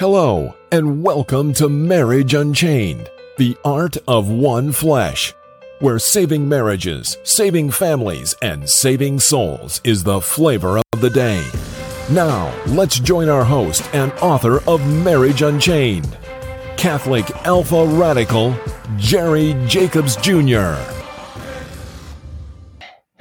Hello, and welcome to Marriage Unchained, the art of one flesh, where saving marriages, saving families, and saving souls is the flavor of the day. Now, let's join our host and author of Marriage Unchained, Catholic Alpha Radical, Jerry Jacobs Jr.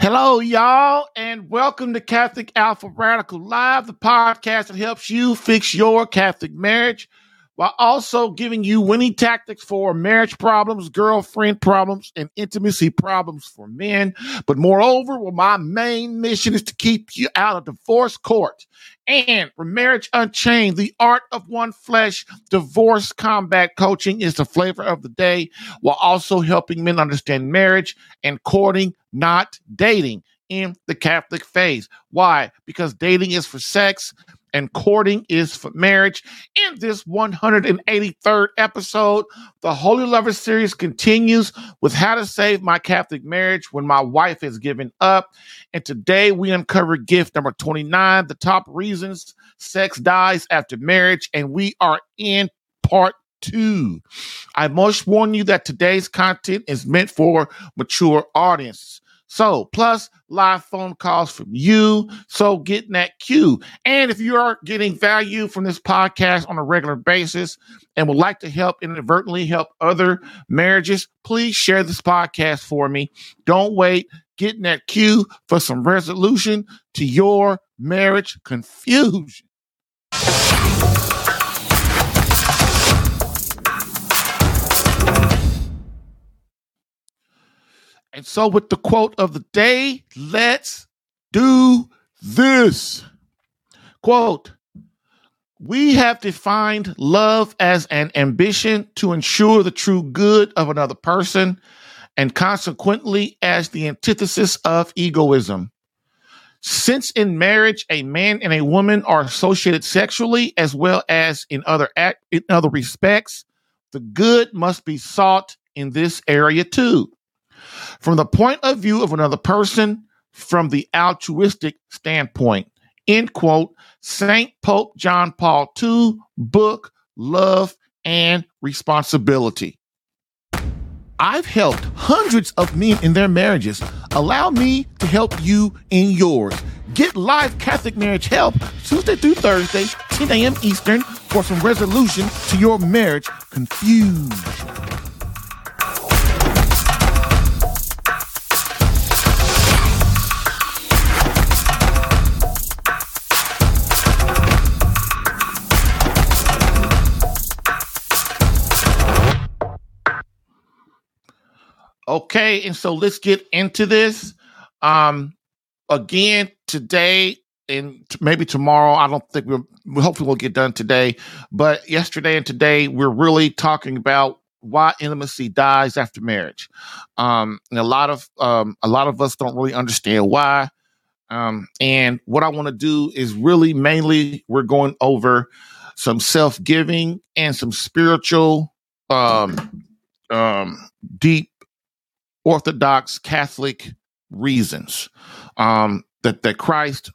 Hello, y'all, and welcome to Catholic Alpha Radical Live, the podcast that helps you fix your Catholic marriage while also giving you winning tactics for marriage problems, girlfriend problems, and intimacy problems for men. But moreover, well, my main mission is to keep you out of divorce court. And for Marriage Unchained, the art of one flesh, divorce combat coaching is the flavor of the day, while also helping men understand marriage and courting, not dating in the Catholic faith. Why? Because dating is for sex and courting is for marriage. In this 183rd episode, the Holy Lover series continues with how to save my Catholic marriage when my wife has given up. And today we uncover gift number 29, the top reasons sex dies after marriage. And we are in part two. I must warn you that today's content is meant for mature audiences. So, plus live phone calls from you. So, getting that cue. And if you are getting value from this podcast on a regular basis and would like to help inadvertently help other marriages, please share this podcast for me. Don't wait. Getting that cue for some resolution to your marriage confusion. And so, with the quote of the day, let's do this. Quote We have defined love as an ambition to ensure the true good of another person, and consequently, as the antithesis of egoism. Since in marriage, a man and a woman are associated sexually as well as in other act, in other respects, the good must be sought in this area too from the point of view of another person from the altruistic standpoint. End quote. St. Pope John Paul II, book, Love and Responsibility. I've helped hundreds of men in their marriages. Allow me to help you in yours. Get live Catholic marriage help Tuesday through Thursday, 10 a.m. Eastern, for some resolution to your marriage confusion. Okay, and so let's get into this. Um, again today and maybe tomorrow. I don't think we'll. Hopefully, we'll get done today. But yesterday and today, we're really talking about why intimacy dies after marriage. Um, and a lot of um, a lot of us don't really understand why. Um, and what I want to do is really mainly we're going over some self giving and some spiritual, um, um, deep Orthodox Catholic reasons um, that that Christ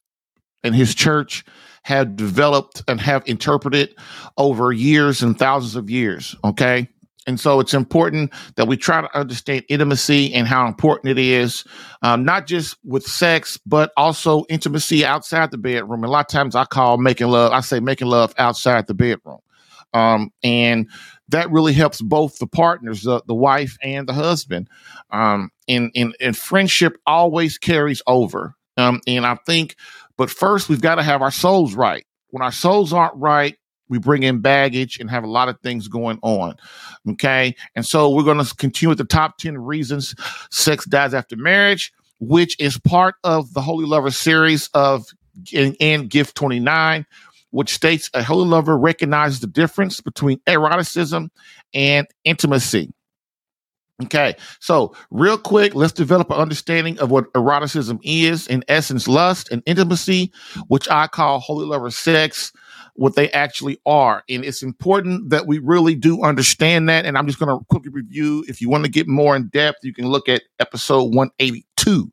and His Church have developed and have interpreted over years and thousands of years. Okay. And so it's important that we try to understand intimacy and how important it is, um, not just with sex, but also intimacy outside the bedroom. A lot of times I call making love, I say making love outside the bedroom. Um, and that really helps both the partners, the, the wife and the husband. Um, and, and, and friendship always carries over. Um, and I think, but first we've got to have our souls right. When our souls aren't right, we bring in baggage and have a lot of things going on. Okay. And so we're going to continue with the top 10 reasons sex dies after marriage, which is part of the Holy Lover series of and, in Gift 29 which states a holy lover recognizes the difference between eroticism and intimacy. Okay, so real quick, let's develop an understanding of what eroticism is. In essence, lust and intimacy, which I call holy lover sex, what they actually are. And it's important that we really do understand that. And I'm just going to quickly review. If you want to get more in depth, you can look at episode 182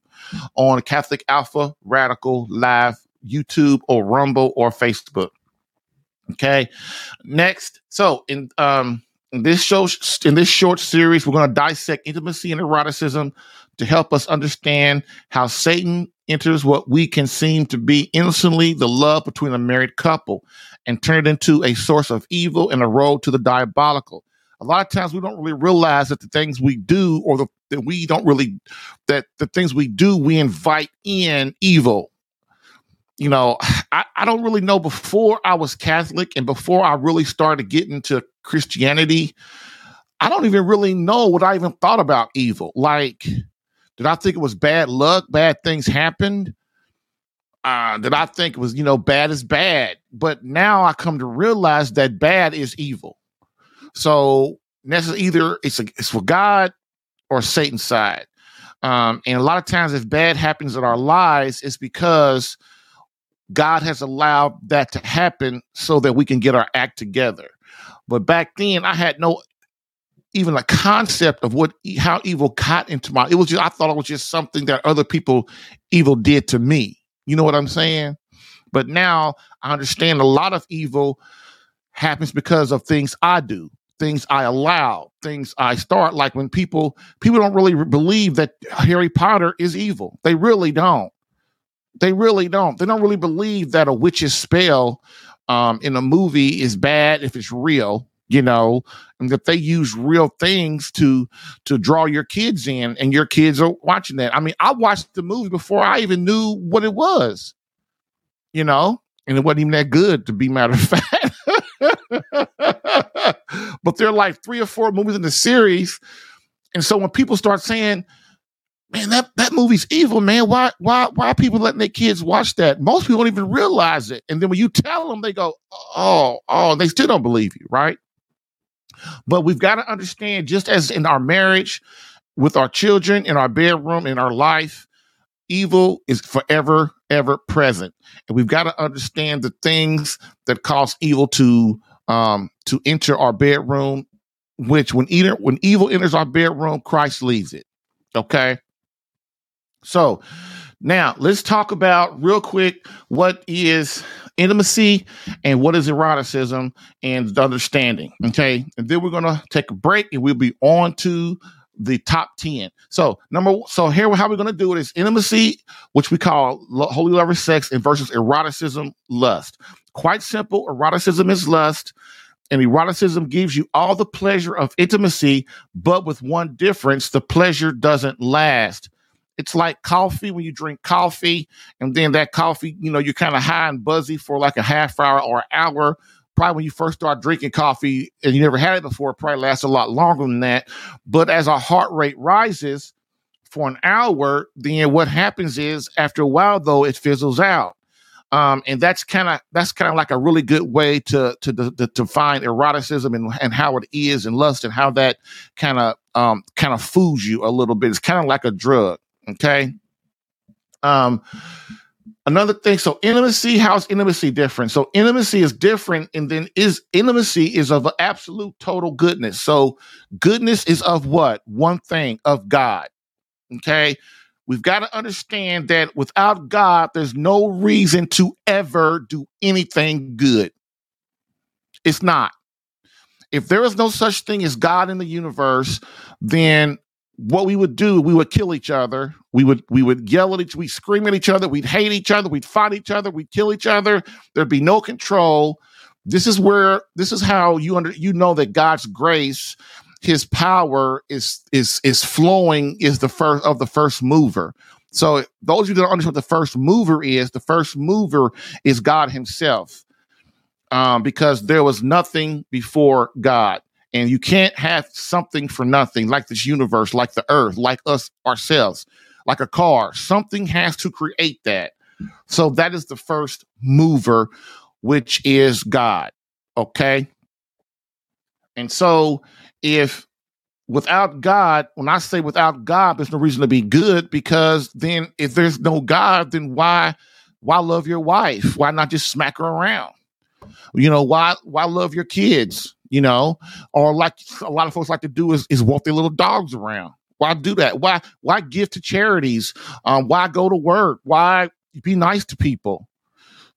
on Catholic Alpha Radical Live YouTube or Rumble or Facebook. Okay. Next, so in um in this show in this short series, we're going to dissect intimacy and eroticism to help us understand how Satan enters what we can seem to be innocently the love between a married couple and turn it into a source of evil and a road to the diabolical. A lot of times we don't really realize that the things we do or the, that we don't really that the things we do we invite in evil you know, I, I don't really know before I was Catholic and before I really started getting into Christianity, I don't even really know what I even thought about evil. Like, did I think it was bad luck? Bad things happened? Uh, did I think it was, you know, bad is bad? But now I come to realize that bad is evil. So that's either it's a, it's for God or Satan's side. Um, and a lot of times, if bad happens in our lives, it's because God has allowed that to happen so that we can get our act together. But back then, I had no even a concept of what how evil got into my. It was just I thought it was just something that other people evil did to me. You know what I'm saying? But now I understand a lot of evil happens because of things I do, things I allow, things I start. Like when people people don't really believe that Harry Potter is evil. They really don't. They really don't. They don't really believe that a witch's spell um, in a movie is bad if it's real, you know, and that they use real things to to draw your kids in, and your kids are watching that. I mean, I watched the movie before I even knew what it was, you know, and it wasn't even that good, to be matter of fact. but there are like three or four movies in the series, and so when people start saying man, that, that movie's evil, man. Why why why are people letting their kids watch that? Most people don't even realize it. And then when you tell them, they go, oh, oh, they still don't believe you, right? But we've got to understand, just as in our marriage, with our children, in our bedroom, in our life, evil is forever, ever present. And we've got to understand the things that cause evil to um to enter our bedroom, which when either when evil enters our bedroom, Christ leaves it. Okay. So now let's talk about real quick what is intimacy and what is eroticism and understanding. Okay. And then we're to take a break and we'll be on to the top 10. So number so here how we're to do it is intimacy, which we call holy lover sex and versus eroticism, lust. Quite simple. Eroticism is lust. And eroticism gives you all the pleasure of intimacy, but with one difference, the pleasure doesn't last. It's like coffee when you drink coffee, and then that coffee, you know, you're kind of high and buzzy for like a half hour or hour. Probably when you first start drinking coffee and you never had it before, it probably lasts a lot longer than that. But as our heart rate rises for an hour, then what happens is after a while, though, it fizzles out. Um, and that's kind of that's kind of like a really good way to to to, to find eroticism and, and how it is and lust and how that kind of um, kind of fools you a little bit. It's kind of like a drug. Okay. Um, another thing. So intimacy, how's intimacy different? So intimacy is different, and then is intimacy is of absolute total goodness. So goodness is of what? One thing of God. Okay. We've got to understand that without God, there's no reason to ever do anything good. It's not. If there is no such thing as God in the universe, then what we would do, we would kill each other. We would we would yell at each, other, we scream at each other, we'd hate each other, we'd fight each other, we'd kill each other. There'd be no control. This is where this is how you under you know that God's grace, His power is is is flowing is the first of the first mover. So those of you that don't understand what the first mover is, the first mover is God Himself, um, because there was nothing before God. And you can't have something for nothing like this universe, like the earth, like us ourselves, like a car. Something has to create that. So that is the first mover, which is God. Okay. And so if without God, when I say without God, there's no reason to be good because then if there's no God, then why why love your wife? Why not just smack her around? You know, why why love your kids? You know, or like a lot of folks like to do is, is walk their little dogs around. Why do that? Why why give to charities? Um, why go to work? Why be nice to people?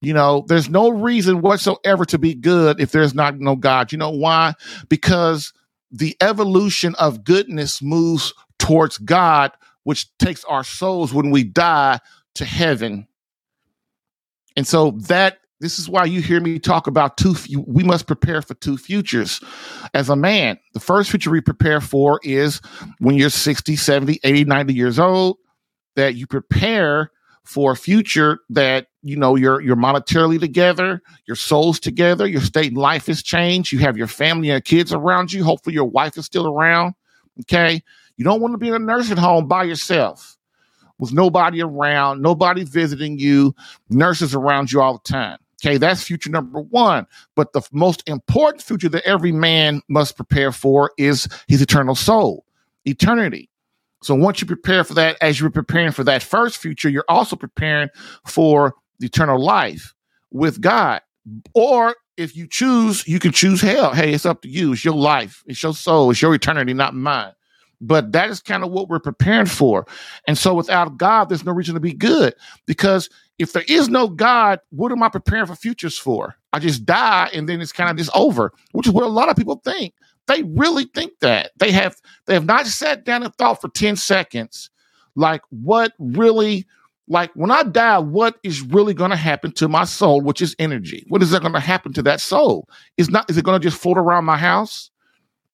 You know, there's no reason whatsoever to be good if there's not no God. You know why? Because the evolution of goodness moves towards God, which takes our souls when we die to heaven. And so that this is why you hear me talk about two we must prepare for two futures as a man. The first future we prepare for is when you're 60, 70, 80, 90 years old that you prepare for a future that you know you're you're monetarily together, your soul's together, your state in life has changed, you have your family and kids around you. Hopefully, your wife is still around. Okay, you don't want to be in a nursing home by yourself with nobody around, nobody visiting you, nurses around you all the time. Okay, that's future number one. But the most important future that every man must prepare for is his eternal soul, eternity. So once you prepare for that, as you're preparing for that first future, you're also preparing for the eternal life with God. Or if you choose, you can choose hell. Hey, it's up to you. It's your life. It's your soul. It's your eternity, not mine. But that is kind of what we're preparing for. And so without God, there's no reason to be good because if there is no God, what am I preparing for futures for? I just die and then it's kind of just over, which is what a lot of people think. They really think that. They have they have not sat down and thought for 10 seconds like what really like when I die, what is really going to happen to my soul, which is energy? What is that going to happen to that soul? Is not is it going to just float around my house?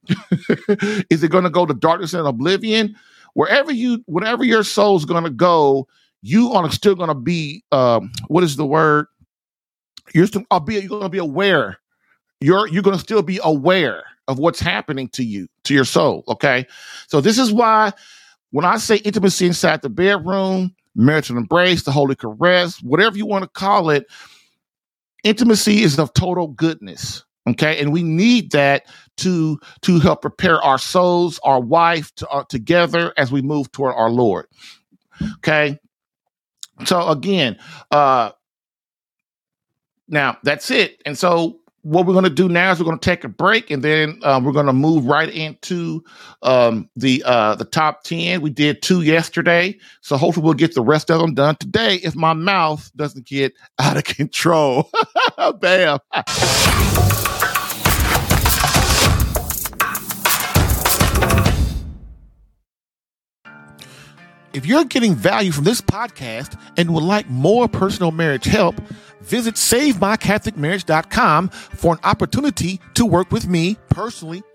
is it going to go to darkness and oblivion? Wherever you, whatever your soul's going to go, you are still going to be. Um, what is the word? You're still. I'll be. You're going to be aware. You're. You're going to still be aware of what's happening to you, to your soul. Okay. So this is why when I say intimacy inside the bedroom, marital embrace, the holy caress, whatever you want to call it, intimacy is of total goodness. Okay. And we need that to, to help prepare our souls, our wife to, uh, together as we move toward our Lord. Okay. So again, uh, now that's it. And so what we're going to do now is we're going to take a break and then uh, we're going to move right into um, the uh, the top 10 we did two yesterday so hopefully we'll get the rest of them done today if my mouth doesn't get out of control. Bam if you're getting value from this podcast and would like more personal marriage help Visit SaveMyCatholicMarriage.com for an opportunity to work with me personally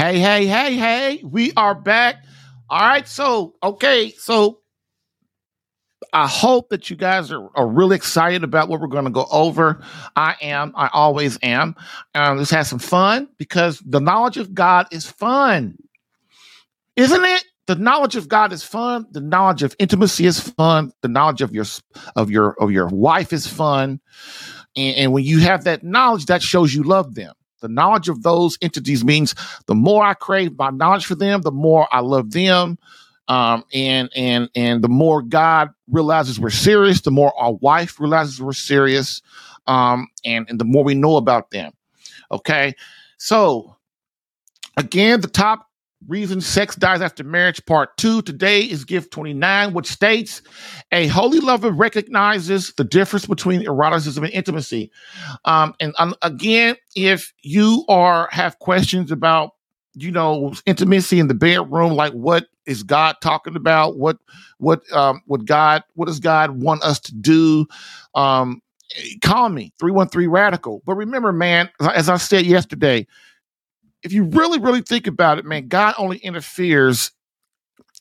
Hey, hey, hey, hey, we are back. All right, so, okay, so I hope that you guys are, are really excited about what we're going to go over. I am. I always am. Um, let's have some fun because the knowledge of God is fun, isn't it? The knowledge of God is fun. The knowledge of intimacy is fun. The knowledge of your of your of your wife is fun. And, and when you have that knowledge, that shows you love them. The knowledge of those entities means the more I crave my knowledge for them, the more I love them. Um, and and and the more God realizes we're serious, the more our wife realizes we're serious, um, and and the more we know about them. Okay, so again, the top reason sex dies after marriage, part two. Today is gift twenty nine, which states a holy lover recognizes the difference between eroticism and intimacy. Um, and um, again, if you are have questions about you know, intimacy in the bedroom, like what is God talking about? What what um what God what does God want us to do? Um call me 313 radical. But remember, man, as I said yesterday, if you really, really think about it, man, God only interferes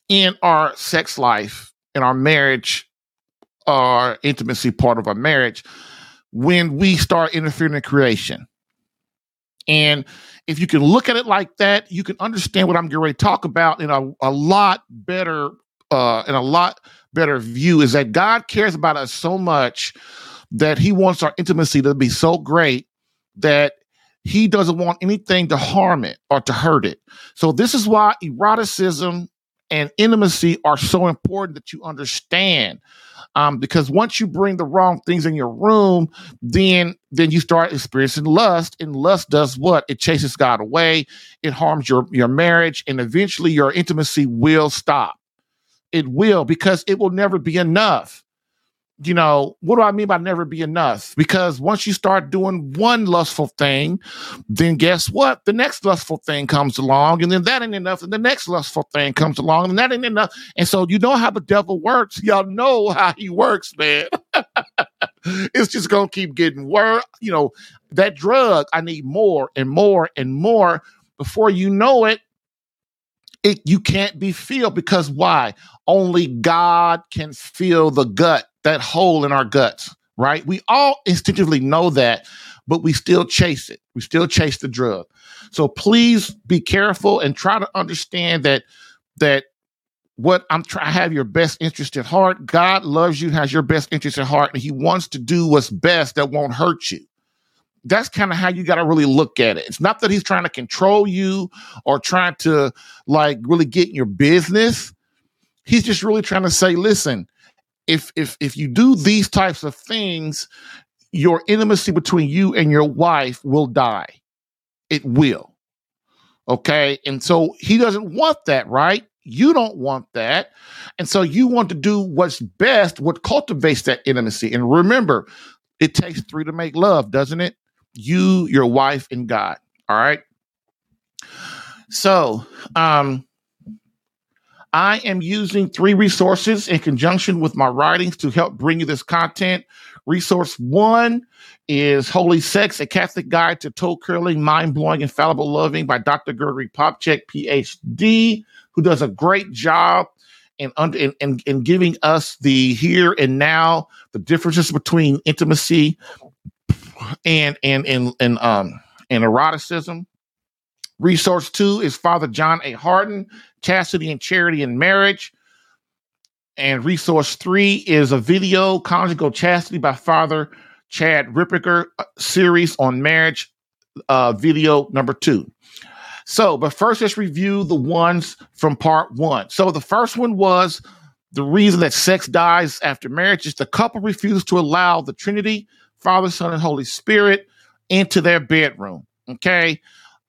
in our sex life, in our marriage, our intimacy part of our marriage, when we start interfering in creation. And if you can look at it like that, you can understand what I'm getting ready to talk about in a, a lot better, uh, in a lot better view. Is that God cares about us so much that He wants our intimacy to be so great that He doesn't want anything to harm it or to hurt it. So this is why eroticism and intimacy are so important that you understand um, because once you bring the wrong things in your room, then then you start experiencing lust, and lust does what? It chases God away. It harms your your marriage, and eventually your intimacy will stop. It will because it will never be enough you know, what do I mean by never be enough? Because once you start doing one lustful thing, then guess what? The next lustful thing comes along, and then that ain't enough, and the next lustful thing comes along, and that ain't enough. And so you know how the devil works. Y'all know how he works, man. it's just gonna keep getting worse. You know, that drug, I need more and more and more. Before you know it, it you can't be filled because why? Only God can fill the gut that hole in our guts, right? We all instinctively know that, but we still chase it. We still chase the drug. So please be careful and try to understand that that what I'm trying to have your best interest at heart. God loves you, has your best interest at heart, and He wants to do what's best that won't hurt you. That's kind of how you got to really look at it. It's not that He's trying to control you or trying to like really get in your business. He's just really trying to say, listen, if if if you do these types of things, your intimacy between you and your wife will die. It will. Okay? And so he doesn't want that, right? You don't want that. And so you want to do what's best, what cultivates that intimacy. And remember, it takes three to make love, doesn't it? You, your wife, and God. All right. So, um, I am using three resources in conjunction with my writings to help bring you this content. Resource one is Holy Sex, a Catholic Guide to Toe Curling, Mind Blowing, Infallible Loving by Dr. Gregory Popcak, PhD, who does a great job in, in, in, in giving us the here and now, the differences between intimacy and and and and um and eroticism. Resource two is Father John A. Hardon, Chastity and Charity in Marriage. And resource three is a video, Conjugal Chastity by Father Chad Ripperger uh, series on marriage, uh, video number two. So, but first, let's review the ones from part one. So, the first one was the reason that sex dies after marriage is the couple refuses to allow the Trinity, Father, Son, and Holy Spirit into their bedroom. Okay.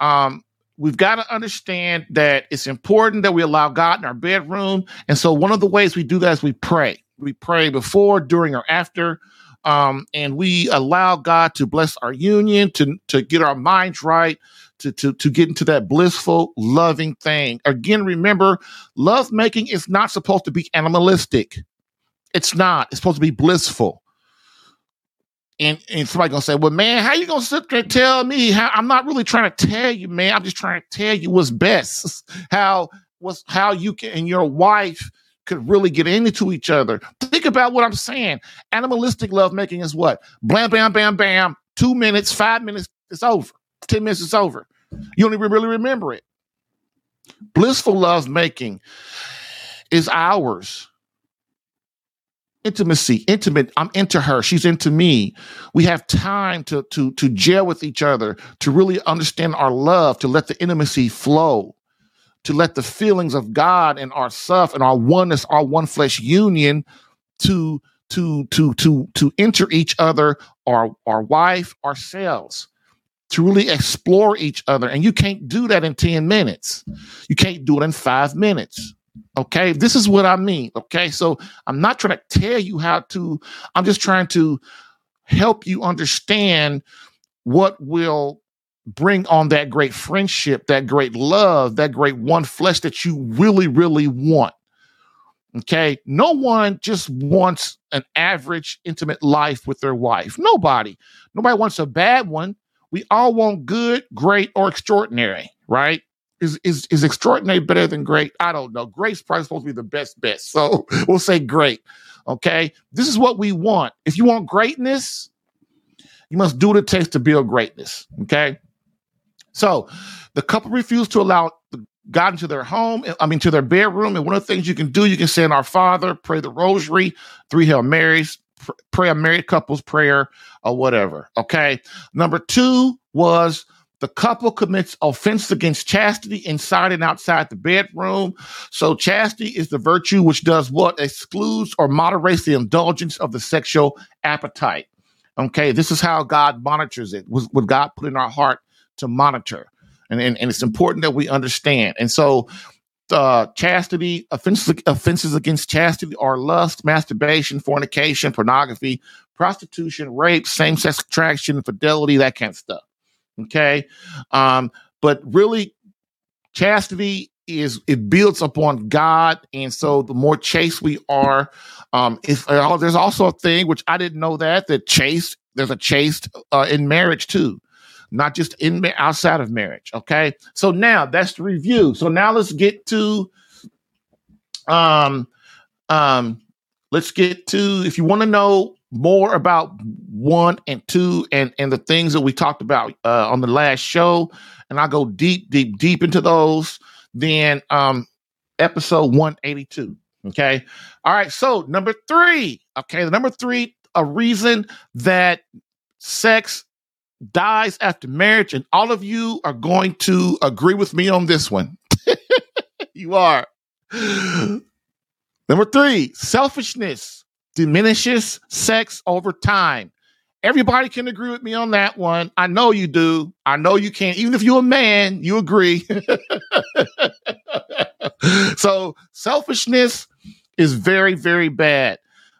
Um, we've got to understand that it's important that we allow God in our bedroom. And so one of the ways we do that is we pray. We pray before, during, or after. Um, and we allow God to bless our union, to, to get our minds right, to, to, to get into that blissful, loving thing. Again, remember, love making is not supposed to be animalistic. It's not. It's supposed to be blissful and, and somebody gonna say, "Well, man, how you gonna sit there and tell me how I'm not really trying to tell you, man. I'm just trying to tell you what's best, how what's how you can and your wife could really get into each other. Think about what I'm saying. Animalistic lovemaking is what? Blam, bam, bam, bam. Two minutes, five minutes, it's over. Ten minutes, it's over. You don't even really remember it. Blissful lovemaking is ours intimacy, intimate. I'm into her. She's into me. We have time to to to gel with each other, to really understand our love, to let the intimacy flow, to let the feelings of God and our self and our oneness, our one flesh union, to to to to to enter each other, our our wife, ourselves. To really explore each other. And you can't do that in 10 minutes. You can't do it in five minutes Okay, this is what I mean. Okay, so I'm not trying to tell you how to, I'm just trying to help you understand what will bring on that great friendship, that great love, that great one flesh that you really, really want. Okay. No one just wants an average intimate life with their wife. Nobody. Nobody wants a bad one. We all want good, great, or extraordinary, right? Is, is, is extraordinary better than great? I don't know. Great's probably supposed to be the best best. So we'll say great. Okay. This is what we want. If you want greatness, you must do what it takes to build greatness. Okay. So the couple refused to allow God into their home, I mean, to their bedroom. And one of the things you can do, you can say in Our Father, pray the rosary, three Hail Marys, pr- pray a married couple's prayer, or whatever. Okay. Number two was the couple commits offense against chastity inside and outside the bedroom. So chastity is the virtue which does what? Excludes or moderates the indulgence of the sexual appetite. Okay. This is how God monitors it. What God put in our heart to monitor. And, and, and it's important that we understand. And so, uh, chastity, offenses, offenses against chastity are lust, masturbation, fornication, pornography, prostitution, rape, same sex attraction, infidelity, that kind of stuff. Okay. Um, but really, chastity is it builds upon God, and so the more chaste we are, um, if uh, there's also a thing which I didn't know that that chaste there's a chaste uh, in marriage too not just in outside of marriage. Okay. So now that's the review. So now let's get to um um let's get to if you want to know more about one and two and and the things that we talked about uh, on the last show. And i'll go deep deep deep into those then um episode 182 okay? All right so number three. Okay the number three a reason that sex dies after marriage, and all of you are going to agree with me on this one. you are. Number three, selfishness diminishes sex over time. Everybody can agree with me on that one. I know you do. I know you can. Even if you're a man, you agree. so, selfishness is very, very bad.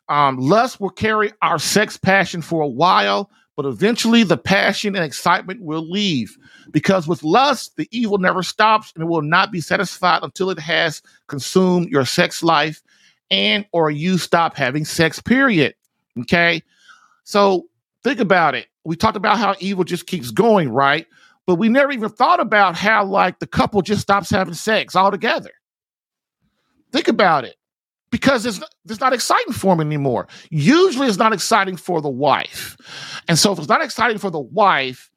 Um, lust will carry our sex passion for a while, but eventually the passion and excitement will leave because with lust, the evil never stops and it will not be satisfied until it has consumed your sex life and or you stop having sex, period. Okay. So think about it. We talked about how evil just keeps going, right? But we never even thought about how like the couple just stops having sex altogether. Think about it because it's, it's not exciting for him anymore. Usually it's not exciting for the wife. And so if it's not exciting for the wife,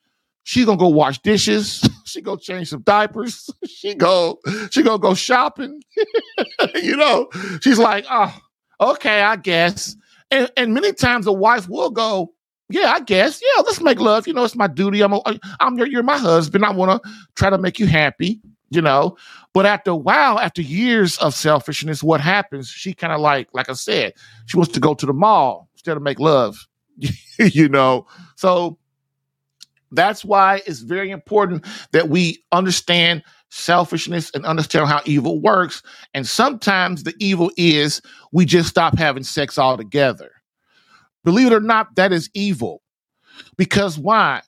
she's gonna go wash dishes, she go change some diapers, she go, she gonna go shopping. you know, she's like, oh, okay, I guess. And and many times the wife will go, yeah, I guess, yeah, let's make love. You know, it's my duty. I'm, a, I'm your, you're my husband. I want to try to make you happy you know. But after a while, after years of selfishness, what happens? She kind of like, like I said, she wants to go to the mall instead of make love, you know. So that's why it's very important that we understand selfishness and understand how evil works. And sometimes the evil is we just stop having sex altogether. Believe it or not, that is evil. Because why?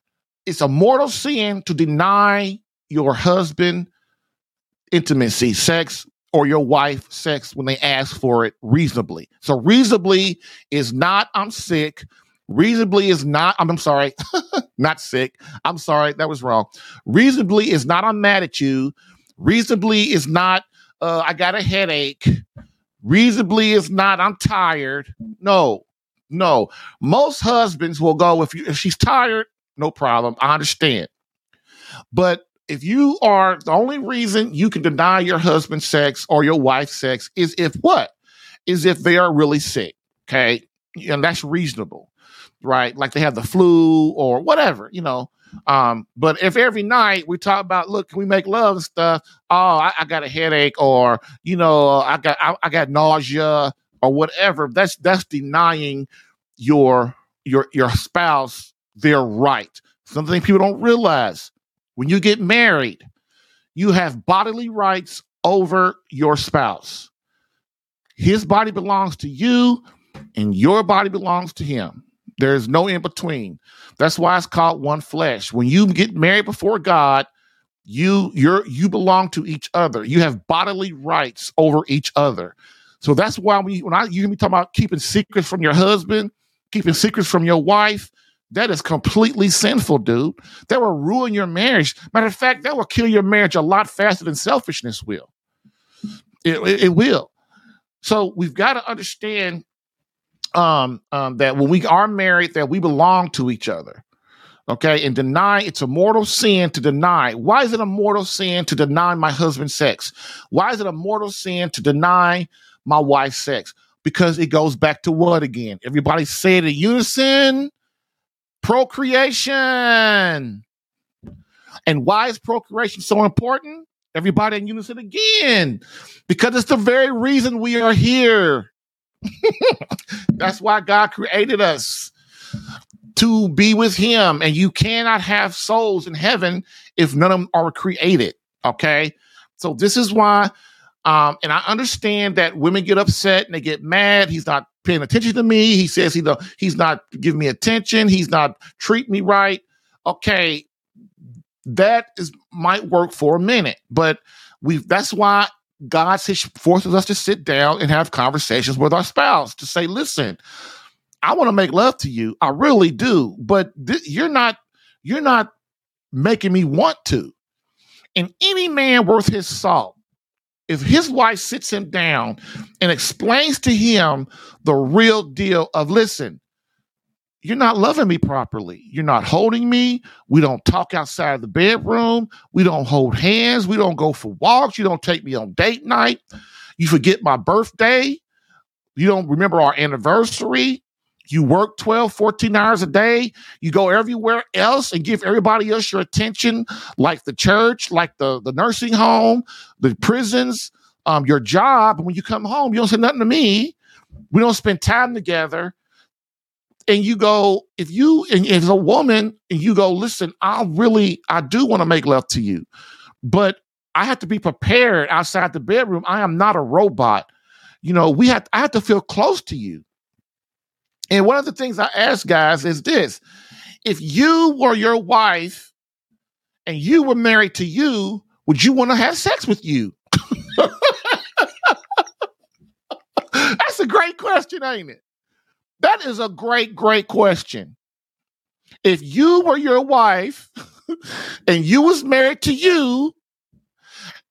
It's a mortal sin to deny your husband intimacy, sex, or your wife sex when they ask for it reasonably. So reasonably is not I'm sick. Reasonably is not I'm, I'm sorry, not sick. I'm sorry, that was wrong. Reasonably is not I'm mad at you. Reasonably is not uh, I got a headache. Reasonably is not I'm tired. No, no. Most husbands will go if you if she's tired, no problem. I understand. But if you are the only reason you can deny your husband sex or your wife sex is if what? Is if they are really sick. Okay. And that's reasonable, right? Like they have the flu or whatever, you know. Um, but if every night we talk about, look, we make love and stuff? Oh, I, I got a headache, or you know, I got I, I got nausea or whatever. That's that's denying your your your spouse their right. Something people don't realize when you get married, you have bodily rights over your spouse. His body belongs to you, and your body belongs to him. There's no in between. That's why it's called one flesh. When you get married before God, you you're you belong to each other. You have bodily rights over each other. So that's why you, when I you hear me talking about keeping secrets from your husband, keeping secrets from your wife, that is completely sinful, dude. That will ruin your marriage. Matter of fact, that will kill your marriage a lot faster than selfishness will. It, it, it will. So we've got to understand um, um, that when we are married, that we belong to each other. Okay, and deny it's a mortal sin to deny. Why is it a mortal sin to deny my husband's sex? Why is it a mortal sin to deny my wife's sex? Because it goes back to what again? Everybody say it in unison procreation. And why is procreation so important? Everybody in unison again. Because it's the very reason we are here. That's why God created us to be with Him. And you cannot have souls in heaven if none of them are created. Okay. So this is why, um, and I understand that women get upset and they get mad. He's not paying attention to me. He says he the, he's not giving me attention. He's not treating me right. Okay. That is might work for a minute, but we that's why God forces us to sit down and have conversations with our spouse to say, listen, I want to make love to you. I really do, but th- you're not you're not making me want to. And any man worth his salt, if his wife sits him down and explains to him the real deal of listen, you're not loving me properly. You're not holding me. We don't talk outside of the bedroom. We don't hold hands. We don't go for walks. You don't take me on date night. You forget my birthday. You don't remember our anniversary. You work 12, 14 hours a day. You go everywhere else and give everybody else your attention, like the church, like the, the nursing home, the prisons, um, your job. And when you come home, you don't say nothing to me. We don't spend time together and you go, if you and as a woman, and you go, listen, I really, I do want to make love to you, but I have to be prepared outside the bedroom. I am not a robot. You know, we have I have to feel close to you. And one of the things I ask guys is this: if you were your wife and you were married to you, would you want to have sex with you? That's a great question, ain't it? That is a great, great question. If you were your wife and you was married to you,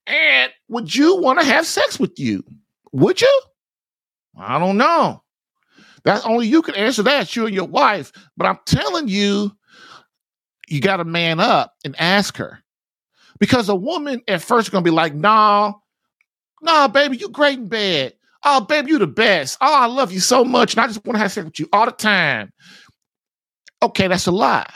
and would you want to have sex with you? Would you? I don't know. That's only you can answer that, you and your wife. But I'm telling you, you got to man up and ask her. Because a woman at first going to be like, nah, nah, baby, you great in bed. Oh, baby, you're the best. Oh, I love you so much. And I just want to have sex with you all the time. Okay, that's a lie.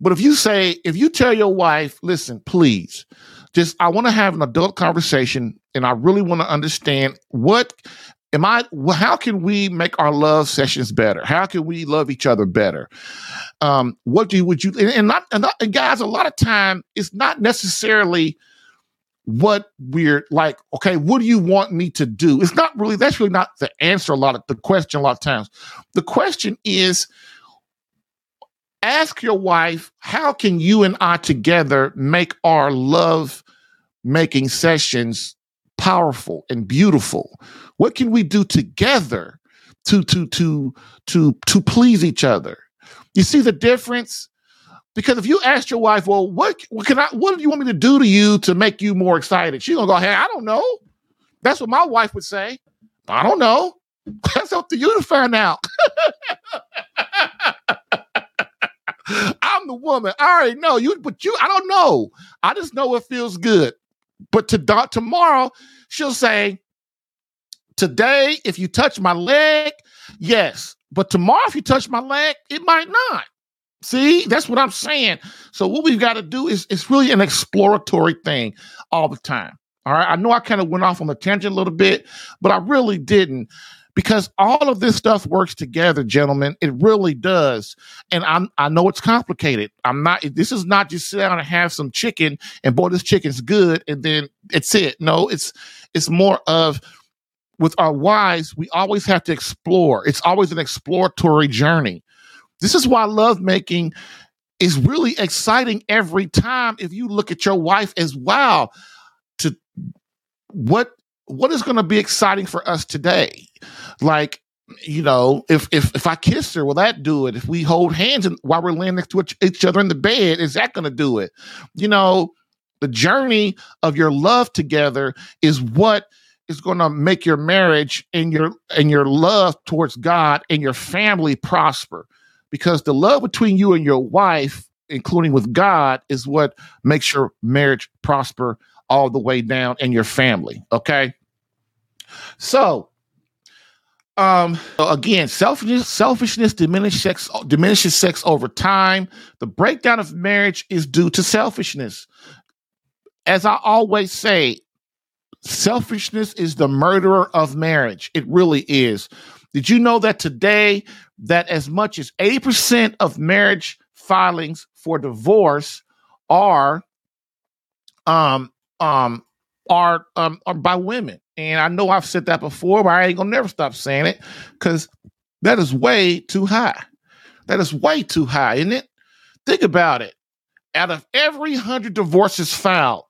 But if you say, if you tell your wife, listen, please, just I want to have an adult conversation and I really want to understand what am I how can we make our love sessions better? How can we love each other better? Um, what do you would you and, not, and, not, and guys, a lot of time it's not necessarily what we're like, okay, what do you want me to do? It's not really, that's really not the answer a lot of the question a lot of times. The question is ask your wife, how can you and I together make our love making sessions powerful and beautiful? What can we do together to to to to to please each other? You see the difference? Because if you ask your wife, well, what, what can I, what do you want me to do to you to make you more excited? She's gonna go, hey, I don't know. That's what my wife would say. I don't know. That's up to you to find out. I'm the woman. I already know you, but you, I don't know. I just know it feels good. But to tomorrow, she'll say, Today, if you touch my leg, yes. But tomorrow, if you touch my leg, it might not. See, that's what I'm saying. So what we've got to do is it's really an exploratory thing all the time. All right. I know I kind of went off on a tangent a little bit, but I really didn't because all of this stuff works together, gentlemen. It really does. And I'm, I know it's complicated. I'm not, this is not just sit down and have some chicken and boy, this chicken's good. And then it's it. No, it's, it's more of with our wives, we always have to explore. It's always an exploratory journey. This is why lovemaking is really exciting every time if you look at your wife as wow to what what is going to be exciting for us today. Like you know if if if i kiss her will that do it? If we hold hands and while we're laying next to each other in the bed is that going to do it? You know the journey of your love together is what is going to make your marriage and your and your love towards god and your family prosper because the love between you and your wife, including with God, is what makes your marriage prosper all the way down and your family. Okay. So, um, again, selfishness, selfishness diminishes sex, diminishes sex over time. The breakdown of marriage is due to selfishness. As I always say, selfishness is the murderer of marriage. It really is. Did you know that today that as much as 80% of marriage filings for divorce are um um are um are by women. And I know I've said that before, but I ain't gonna never stop saying it because that is way too high. That is way too high, isn't it? Think about it. Out of every hundred divorces filed,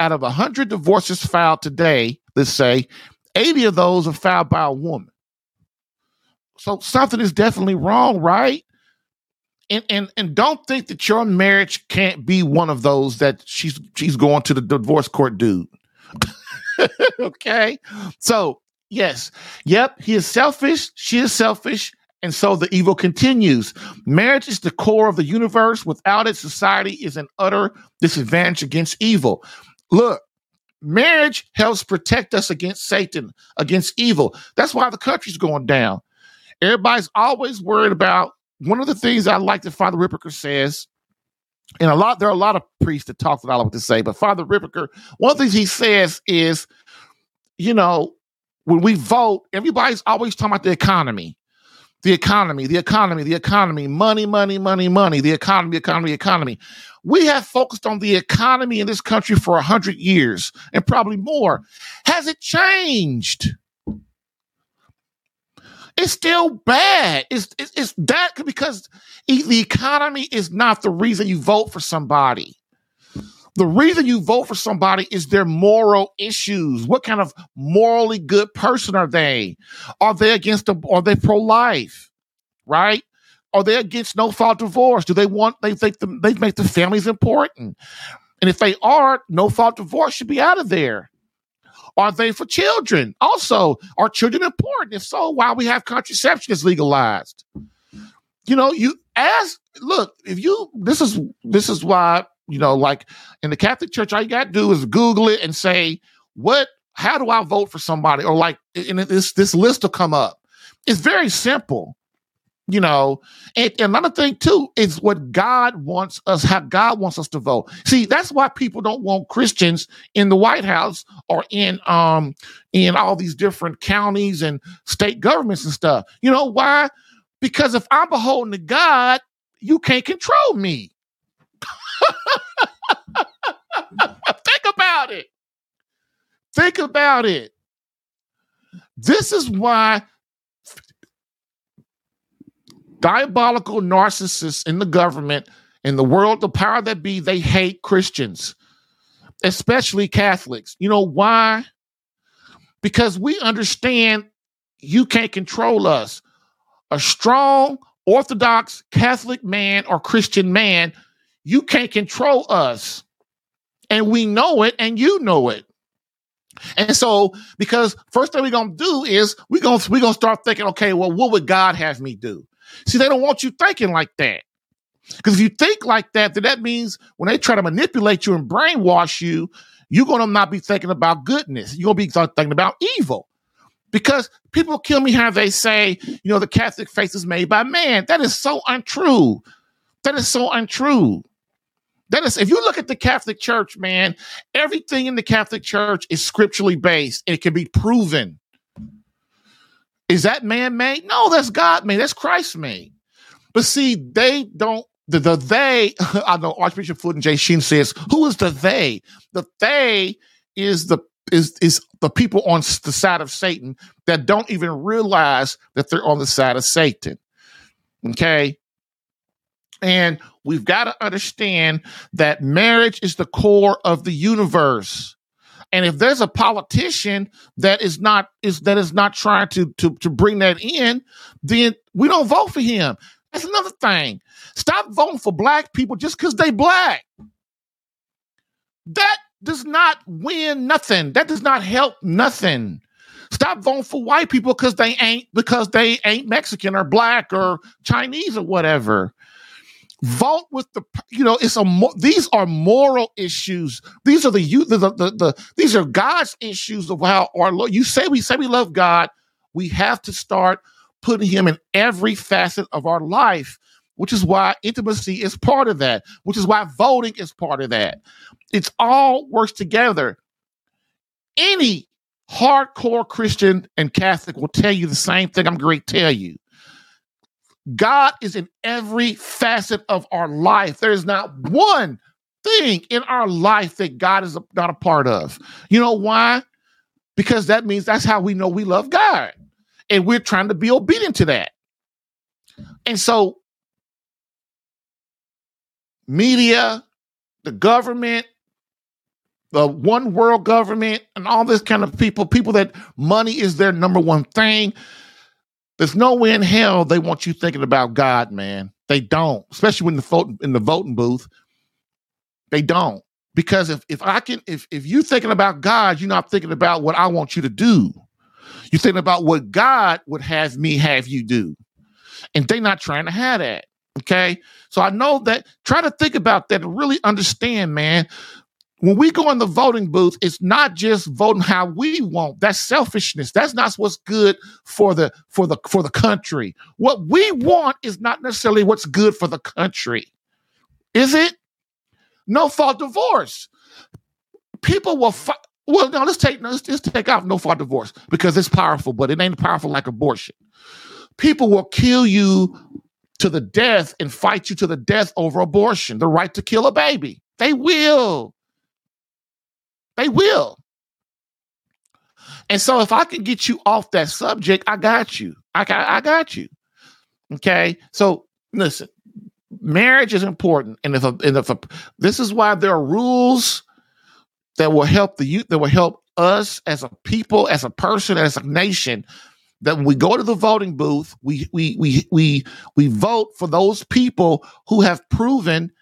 out of a hundred divorces filed today, let's say 80 of those are filed by a woman. So something is definitely wrong, right? And and and don't think that your marriage can't be one of those that she's she's going to the divorce court, dude. okay, so yes, yep, he is selfish. She is selfish. And so the evil continues. Marriage is the core of the universe. Without it, society is an utter disadvantage against evil. Look, marriage helps protect us against Satan, against evil. That's why the country's going down. Everybody's always worried about one of the things I like that Father Ripperger says, and a lot there are a lot of priests that talk that I like to say, but Father Ripperger, one of the things he says is, you know, when we vote, everybody's always talking about the economy. The economy, the economy, the economy, money, money, money, money, the economy, economy, economy. We have focused on the economy in this country for a hundred years and probably more. Has it changed? It's still bad. It's, it's, it's that because the economy is not the reason you vote for somebody. The reason you vote for somebody is their moral issues. What kind of morally good person are they? Are they against the, are they pro life? Right? Are they against no fault divorce? Do they want, they think the, they make the families important? And if they are, no fault divorce should be out of there. Are they for children? Also, are children important? If so, why we have contraception is legalized? You know, you ask, look, if you, this is, this is why, you know, like in the Catholic Church, all you got to do is Google it and say, what, how do I vote for somebody? Or like, and this, this list will come up. It's very simple you know and, and, another thing too is what god wants us how god wants us to vote. See that's why people don't want christians in the white house or in um in all these different counties and state governments and stuff. You know why? Because if i'm beholden to god you can't control me. Think about it. Think about it. This is why diabolical narcissists in the government, in the world, the power that be, they hate Christians, especially Catholics. You know why? Because we understand you can't control us. A strong, Orthodox Catholic man or Christian man, you can't control us. And we know it, and you know it. And so, because first thing we're gonna do is we're gonna we're gonna start thinking, okay, well, what would God have me do? See, they don't want you thinking like that. Because if you think like that, then that means when they try to manipulate you and brainwash you, you're going to not be thinking about goodness. You're going to be thinking about evil. Because people kill me how they say, you know, the Catholic faith is made by man. That is so untrue. That is so untrue. That is, if you look at the Catholic Church, man, everything in the Catholic Church is scripturally based. It can be proven. Is that man made? No, that's God made. That's Christ made. But see, they don't. The, the they, I know Archbishop Fulton J. Sheen says, who is the they? The they is the is is the people on the side of Satan that don't even realize that they're on the side of Satan. Okay? And we've got to understand that marriage is the core of the universe. And if there's a politician that is not is that is not trying to to to bring that in, then we don't vote for him. That's another thing. Stop voting for black people just because they black. That does not win nothing. That does not help nothing. Stop voting for white people because they ain't because they ain't Mexican or black or Chinese or whatever vote with the you know it's a these are moral issues. These are the you the, the, the, the these are god's issues of how our lord you say we say we love god we have to start putting him in every facet of our life which is why intimacy is part of that which is why voting is part of that. It's all works together. Any hardcore christian and catholic will tell you the same thing i'm going to tell you God is in every facet of our life. There is not one thing in our life that God is not a part of. You know why? Because that means that's how we know we love God. And we're trying to be obedient to that. And so, media, the government, the one world government, and all this kind of people, people that money is their number one thing there's no way in hell they want you thinking about God, man. They don't, especially when the vote in the voting booth. They don't. Because if if I can if if you're thinking about God, you're not thinking about what I want you to do. You're thinking about what God would have me have you do. And they're not trying to have that. Okay. So I know that try to think about that and really understand, man when we go in the voting booth, it's not just voting how we want. That's selfishness. That's not what's good for the for the for the country. What we want is not necessarily what's good for the country. Is it? No fault divorce. People will fi- well, no, let's take let's just take out no fault divorce because it's powerful, but it ain't powerful like abortion. People will kill you to the death and fight you to the death over abortion, the right to kill a baby. They will. They will. And so if I can get you off that subject, I got you. I got I got you. Okay? So listen, marriage is important. And if a, and if a, this is why there are rules that will help the youth, that will help us as a people, as a person, as a nation, that when we go to the voting booth, we we we we we vote for those people who have proven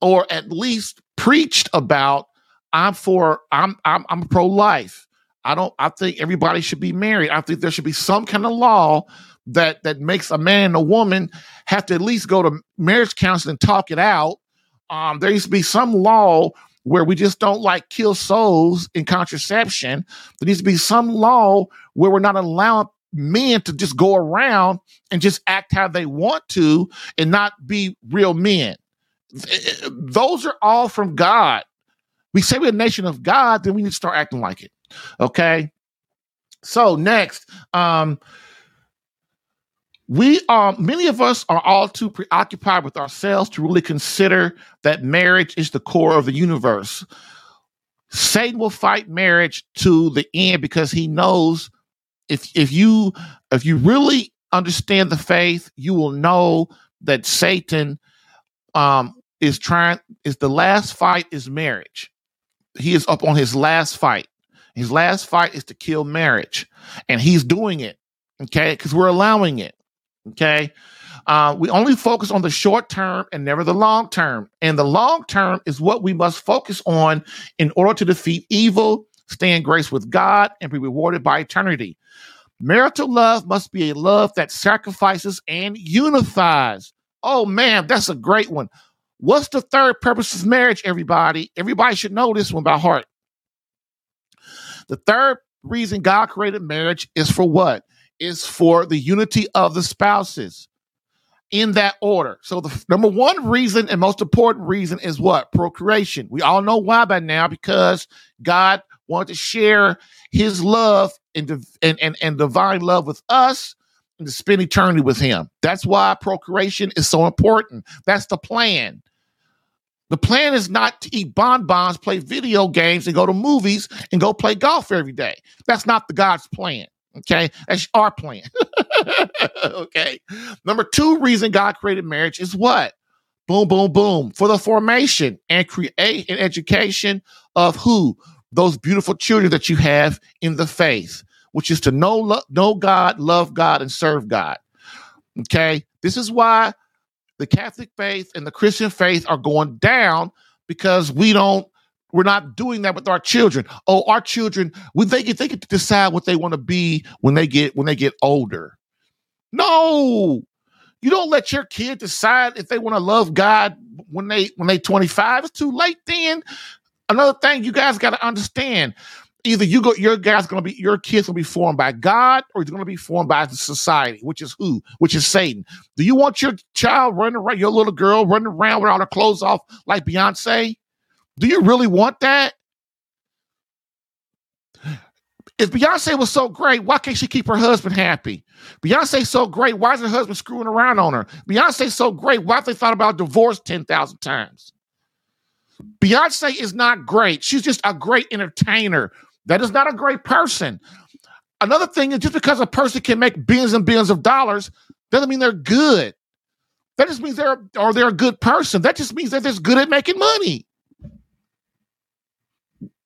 or at least preached about I'm for I'm I'm I'm pro life. I don't I think everybody should be married. I think there should be some kind of law that that makes a man and a woman have to at least go to marriage counseling and talk it out. Um, there used to be some law where we just don't like kill souls in contraception. There needs to be some law where we're not allowing men to just go around and just act how they want to and not be real men. Those are all from God we say we're a nation of God, then we need to start acting like it. Okay. So next, um, we are many of us are all too preoccupied with ourselves to really consider that marriage is the core of the universe. Satan will fight marriage to the end because he knows if if you if you really understand the faith, you will know that Satan um, is trying is the last fight is marriage he is up on his last fight. His last fight is to kill marriage, and he's doing it. Okay, because we're allowing it. Okay, uh, we only focus on the short term and never the long term. And the long term is what we must focus on in order to defeat evil, stay in grace with God, and be rewarded by eternity. Marital love must be a love that sacrifices and unifies. Oh man, that's a great one. What's the third purpose of marriage, everybody? Everybody should know this one by heart. The third reason God created marriage is for what? Is for the unity of the spouses in that order. So the number one reason and most important reason is what? Procreation. We all know why by now because God wanted to share his love and, and, and, and divine love with us to spend eternity with him. That's why procreation is so important. That's the plan. The plan is not to eat bonbons, play video games, and go to movies and go play golf every day. That's not the God's plan. Okay. That's our plan. okay. Number two reason God created marriage is what? Boom, boom, boom. For the formation and create an education of who? Those beautiful children that you have in the faith, which is to know, know God, love God, and serve God. Okay. This is why the Catholic faith and the Christian faith are going down because we don't we're not doing that with our children. Oh, our children, we they get they get to decide what they want to be when they get when they get older. No, you don't let your kid decide if they want to love God when they when they 25. It's too late then. Another thing you guys got to understand either you go your guy's gonna be your kid's gonna be formed by God or he's gonna be formed by society, which is who? Which is Satan. Do you want your child running around, your little girl running around with all her clothes off like Beyonce? Do you really want that? If Beyonce was so great, why can't she keep her husband happy? Beyonce's so great, why is her husband screwing around on her? Beyonce's so great, why have they thought about divorce 10,000 times? Beyonce is not great. She's just a great entertainer. That is not a great person. Another thing is just because a person can make billions and billions of dollars doesn't mean they're good. That just means they're or they're a good person. That just means that they're just good at making money.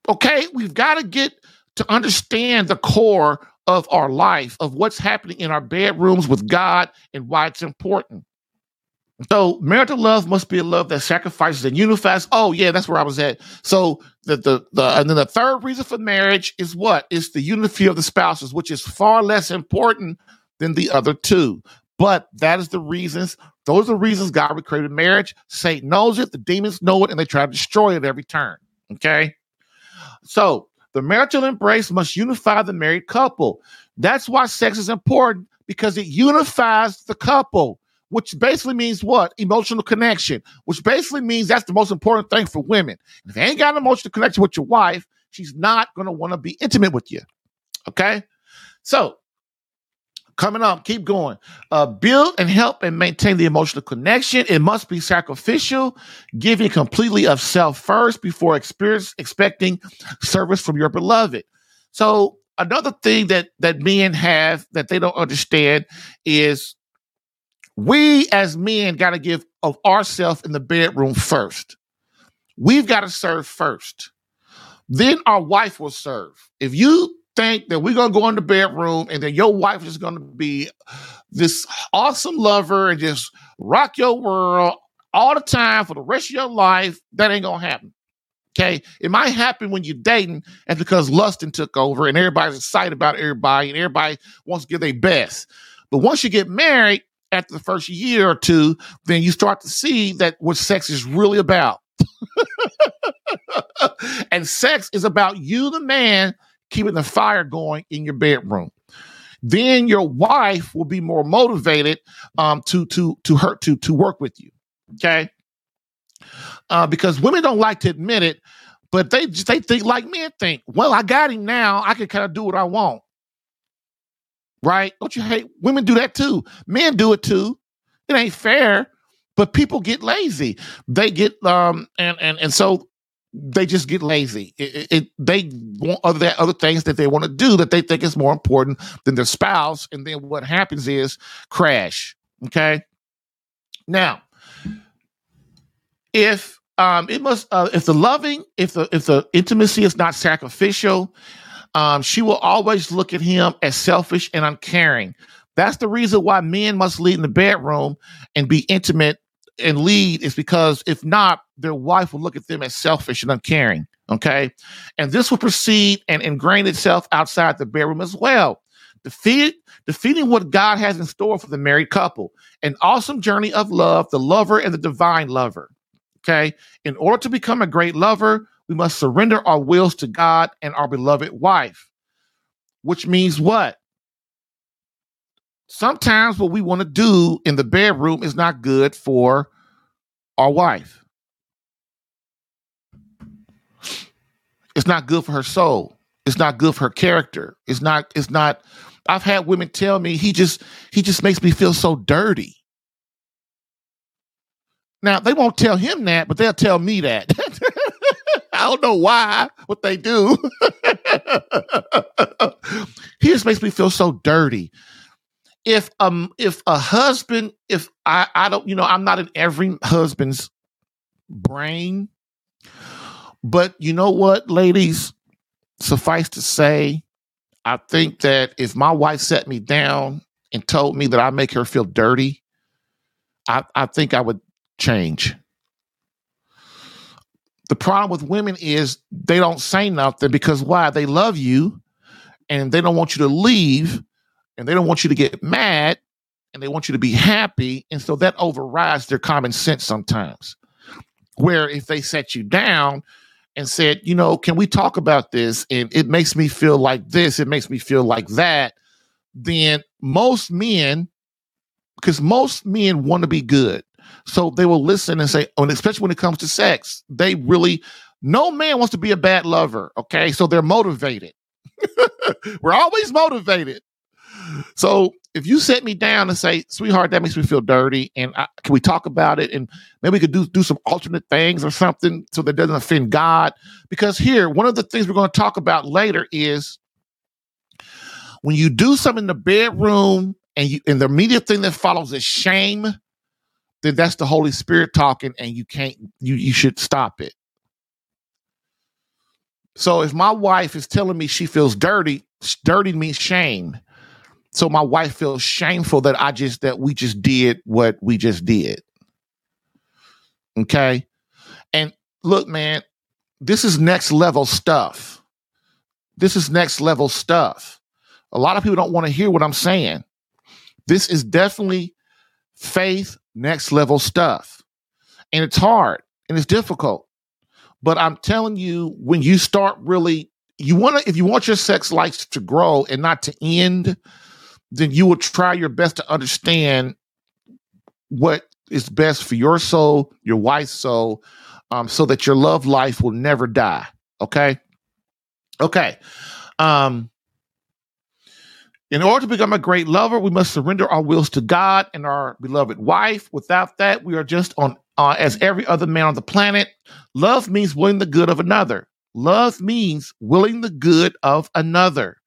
Okay, we've got to get to understand the core of our life, of what's happening in our bedrooms with God and why it's important. So marital love must be a love that sacrifices and unifies. Oh yeah, that's where I was at. So the the, the and then the third reason for marriage is what? It's the unity of the spouses, which is far less important than the other two. But that is the reasons. Those are the reasons God created marriage. Satan knows it. The demons know it, and they try to destroy it every turn. Okay. So the marital embrace must unify the married couple. That's why sex is important because it unifies the couple which basically means what? Emotional connection, which basically means that's the most important thing for women. If you ain't got an emotional connection with your wife, she's not going to want to be intimate with you. Okay? So, coming up, keep going. Uh, build and help and maintain the emotional connection. It must be sacrificial, giving completely of self first before experience expecting service from your beloved. So, another thing that that men have that they don't understand is we as men got to give of ourselves in the bedroom first. We've got to serve first. Then our wife will serve. If you think that we're to go in the bedroom and then your wife is to be this awesome lover and just rock your world all the time for the rest of your life, that ain't to happen. Okay. It might happen when you're dating and because lusting took over and everybody's excited about everybody and everybody wants to give their best. But once you get married, after the first year or two, then you start to see that what sex is really about. and sex is about you, the man, keeping the fire going in your bedroom. Then your wife will be more motivated um, to to to hurt to to work with you. Okay, uh, because women don't like to admit it, but they they think like men think. Well, I got him now. I can kind of do what I want right? Don't you hate women do that too? Men do it too. It ain't fair, but people get lazy. They get um and and and so they just get lazy. It, it, they want other other things that they want to do that they think is more important than their spouse, and then what happens is crash. Okay. Now, if um, it must uh, if the loving if the if the intimacy is not sacrificial um, she will always look at him as selfish and uncaring. That's the reason why men must lead in the bedroom and be intimate and lead is because if not, their wife will look at them as selfish and uncaring. Okay. And this will proceed and ingrain itself outside the bedroom as well. Defeat, defeating what God has in store for the married couple. An awesome journey of love, the lover and the divine lover. Okay. In order to become a great lover, we must surrender our wills to God and our beloved wife, which means what? Sometimes what we want to do in the bedroom is not good for our wife. It's not good for her soul. It's not good for her character. It's not, it's not, I've had women tell me he just he just makes me feel so dirty. Now they won't tell him that, but they'll tell me that. Don't know why, what they do. he just makes me feel so dirty. If um if a husband, if I I don't, you know, I'm not in every husband's brain, but you know what, ladies, suffice to say, I think that if my wife set me down and told me that I make her feel dirty, I, I think I would change. The problem with women is they don't say nothing because why? They love you and they don't want you to leave and they don't want you to get mad and they want you to be happy. And so that overrides their common sense sometimes. Where if they set you down and said, you know, can we talk about this? And it makes me feel like this, it makes me feel like that. Then most men, because most men want to be good. So they will listen and say, oh, and especially when it comes to sex, they really, no man wants to be a bad lover. Okay. So they're motivated. We're always motivated. So if you set me down and say, sweetheart, that makes me feel dirty, and I, can we talk about it? And maybe we could do, do some alternate things or something so that doesn't offend God. Because here, one of the things we're going to talk about later is when you do something in the bedroom and you and the immediate thing that follows is shame, then that's the Holy Spirit talking, and you can't you you should stop it. So if my wife is telling me she feels dirty, dirty means shame. So my wife feels shameful that I just that we just did what we just did. Okay? And look, man, this is next level stuff. This is next level stuff. A lot of people don't want to hear what I'm saying. This is definitely faith next level stuff. And it's hard and it's difficult. But I'm telling you, when you start really, you want to, if you want your sex life to grow and not to end, then you will try your best to understand what is best for your soul, your wife's soul, um, so that your love life will never die. Okay. Okay. Um, in order to become a great lover, we must surrender our wills to God and our beloved wife. Without that, we are just on uh, as every other man on the planet. Love means willing the good of another. Love means willing the good of another.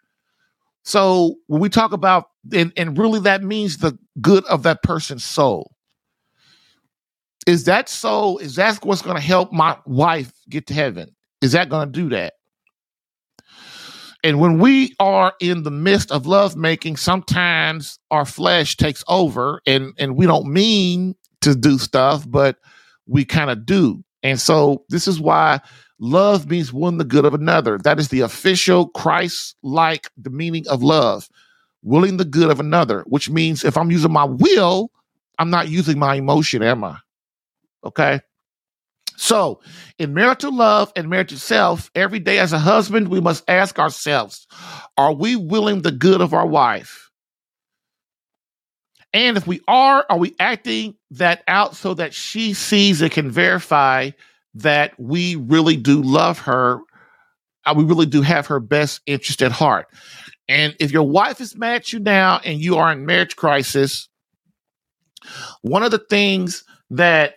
So when we talk about and, and really that means the good of that person's soul. Is that soul, is that what's going to help my wife get to heaven? Is that going to do that? And when we are in the midst of love making, sometimes our flesh takes over and, and we don't mean to do stuff, but we kind of do. And so this is why love means one the good of another. That is the official Christ like the meaning of love willing the good of another, which means if I'm using my will, I'm not using my emotion, am I? Okay. So, in marital love and marriage itself, every day as a husband, we must ask ourselves are we willing the good of our wife? And if we are, are we acting that out so that she sees and can verify that we really do love her? Uh, we really do have her best interest at heart. And if your wife is mad at you now and you are in marriage crisis, one of the things that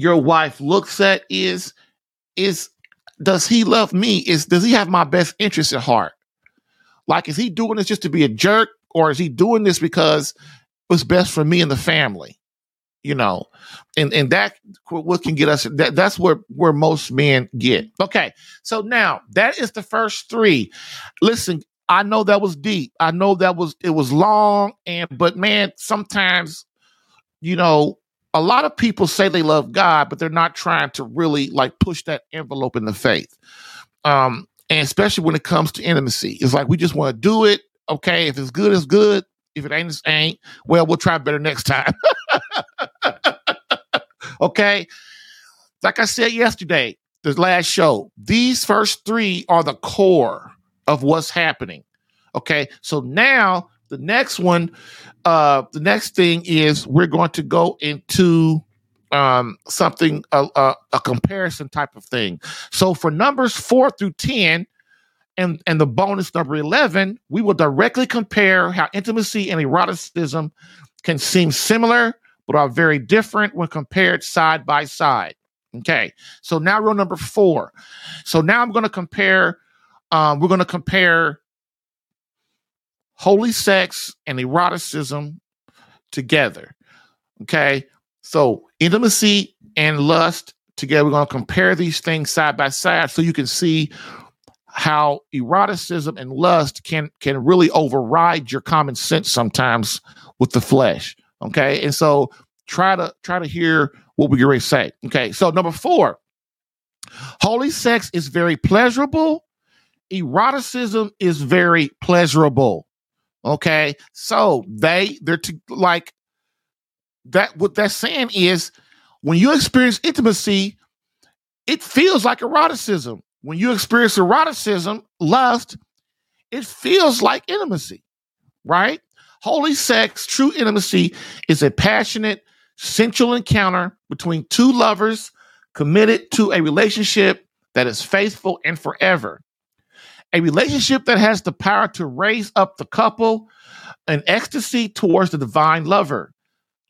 your wife looks at is is does he love me? Is does he have my best interest at heart? Like is he doing this just to be a jerk or is he doing this because it's best for me and the family? You know, and and that what can get us that that's where where most men get. Okay, so now that is the first three. Listen, I know that was deep. I know that was it was long and but man, sometimes you know, a lot of people say they love God, but they're not trying to really like push that envelope in the faith. Um and especially when it comes to intimacy. It's like we just want to do it. Okay, if it's good, it's good. If it ain't, it ain't. Well, we'll try better next time. okay. Like I said yesterday, the last show, these first three are the core of what's happening. Okay. So now the next one, uh, the next thing is we're going to go into um, something, a, a, a comparison type of thing. So for numbers four through 10, and, and the bonus number 11, we will directly compare how intimacy and eroticism can seem similar, but are very different when compared side by side. Okay, so now rule number four. So now I'm going to compare. Um, we're going to compare holy sex and eroticism together. Okay, so intimacy and lust together. We're going to compare these things side by side so you can see how eroticism and lust can can really override your common sense sometimes with the flesh. Okay, and so try to try to hear what we already say. Okay, so number four, holy sex is very pleasurable. Eroticism is very pleasurable. Okay, so they they're to, like that. What they're saying is when you experience intimacy, it feels like eroticism. When you experience eroticism, lust, it feels like intimacy, right? Holy sex, true intimacy, is a passionate, sensual encounter between two lovers committed to a relationship that is faithful and forever. A relationship that has the power to raise up the couple in ecstasy towards the divine lover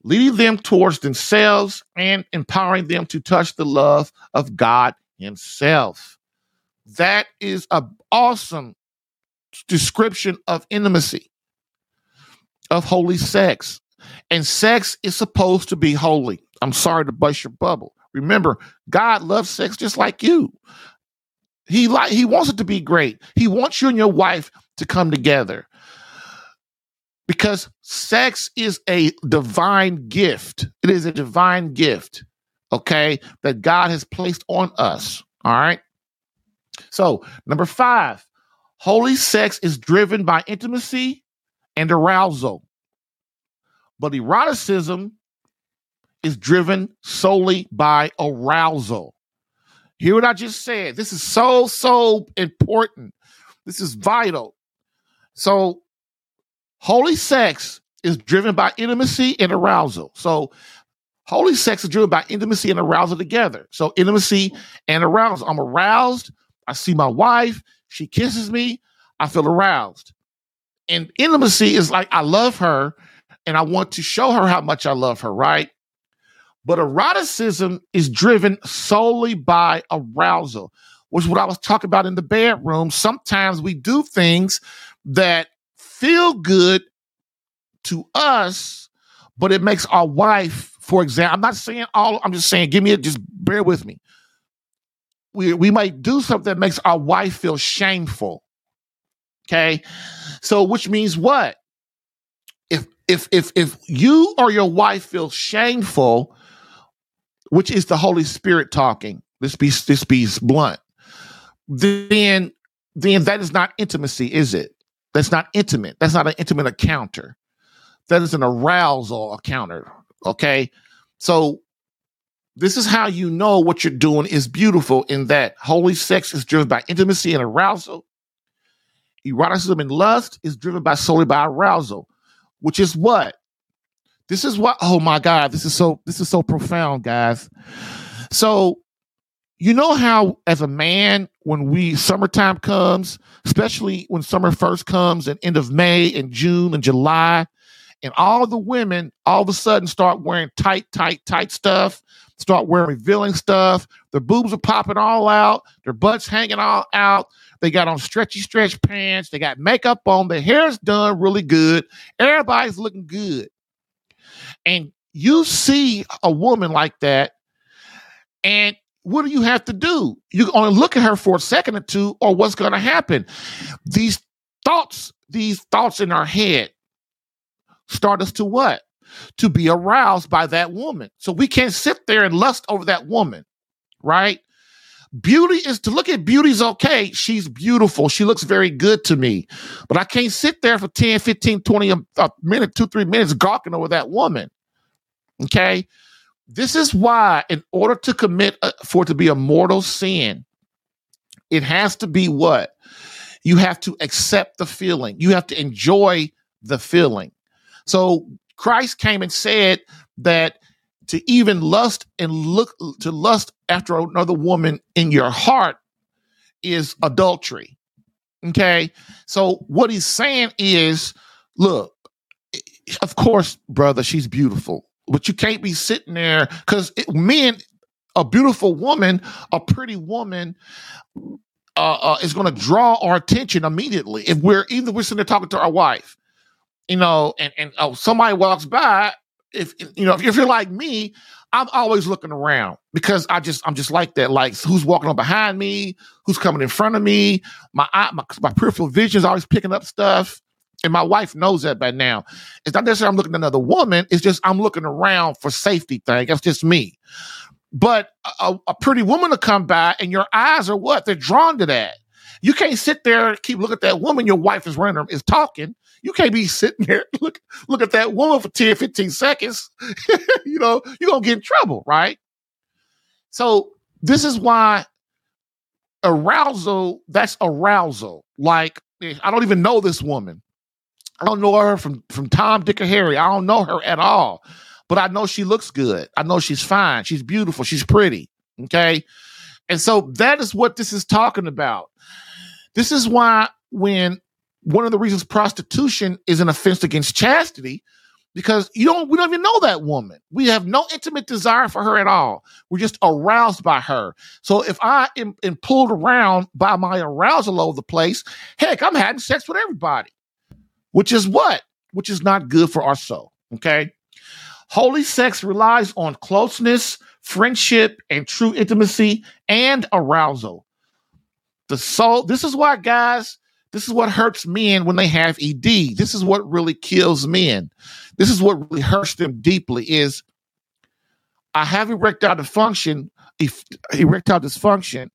leading them towards themselves and empowering them to touch the love of God Himself. That is an awesome description of intimacy, of holy sex. And sex is supposed to be holy. I'm sorry to bust your bubble. Remember, God loves sex just like you. He like he wants it to be great. He wants you and your wife to come together because sex is a divine gift. It is a divine gift, okay, that God has placed on us. All right. So, number five, holy sex is driven by intimacy and arousal, but eroticism is driven solely by arousal. Hear what I just said. This is so, so important. This is vital. So, Holy sex is driven by intimacy and arousal. So, holy sex is driven by intimacy and arousal together. So, intimacy and arousal. I'm aroused. I see my wife. She kisses me. I feel aroused. And intimacy is like, I love her and I want to show her how much I love her, right? But eroticism is driven solely by arousal, which is what I was talking about in the bedroom. Sometimes we do things that feel good to us, but it makes our wife, for example, I'm not saying all, I'm just saying, give me it, just bear with me. We, we might do something that makes our wife feel shameful. Okay. So, which means what? If, if, if, if you or your wife feel shameful, which is the Holy Spirit talking, this be, this be blunt, then, then that is not intimacy, is it? That's not intimate. That's not an intimate encounter. That is an arousal encounter. Okay. So this is how you know what you're doing is beautiful in that holy sex is driven by intimacy and arousal. Eroticism and lust is driven by solely by arousal, which is what? This is what, oh my God, this is so, this is so profound, guys. So you know how as a man when we summertime comes especially when summer first comes and end of may and june and july and all the women all of a sudden start wearing tight tight tight stuff start wearing revealing stuff their boobs are popping all out their butts hanging all out they got on stretchy stretch pants they got makeup on their hair's done really good everybody's looking good and you see a woman like that and what do you have to do? You only look at her for a second or two, or what's going to happen? These thoughts, these thoughts in our head start us to what? To be aroused by that woman. So we can't sit there and lust over that woman, right? Beauty is to look at beauty's okay. She's beautiful. She looks very good to me. But I can't sit there for 10, 15, 20 a, a minute, two, three minutes gawking over that woman. Okay. This is why, in order to commit a, for it to be a mortal sin, it has to be what? You have to accept the feeling. You have to enjoy the feeling. So Christ came and said that to even lust and look to lust after another woman in your heart is adultery. Okay. So what he's saying is, look, of course, brother, she's beautiful but you can't be sitting there because men, a beautiful woman, a pretty woman, uh, uh, is going to draw our attention immediately. If we're either we're sitting there talking to our wife, you know, and and oh, somebody walks by, if you know, if, you're like me, I'm always looking around because I just I'm just like that. Like who's walking up behind me, who's coming in front of me. My eye, my, my peripheral vision is always picking up stuff. And my wife knows that by now. It's not necessarily I'm looking at another woman. It's just I'm looking around for safety thing. That's just me. But a, a pretty woman to come by and your eyes are what? They're drawn to that. You can't sit there keep looking at that woman your wife is running is talking. You can't be sitting there look look at that woman for 10, 15 seconds. you know, you're gonna get in trouble, right? So this is why arousal, that's arousal. Like eh, I don't even know this woman. I don't know her from from Tom, Dick, or Harry. I don't know her at all, but I know she looks good. I know she's fine. She's beautiful. She's pretty. Okay, and so that is what this is talking about. This is why when one of the reasons prostitution is an offense against chastity because you don't we don't even know that woman. We have no intimate desire for her at all. We're just aroused by her. So if I am, am pulled around by my arousal over the place, heck, I'm having sex with everybody which is what? Which is not good for our soul. Okay. Holy sex relies on closeness, friendship, and true intimacy and arousal. The soul, this is why, guys, this is what hurts men when they have ED. This is what really kills men. This is what really hurts them deeply is I have erectile dysfunction, erectile dysfunction.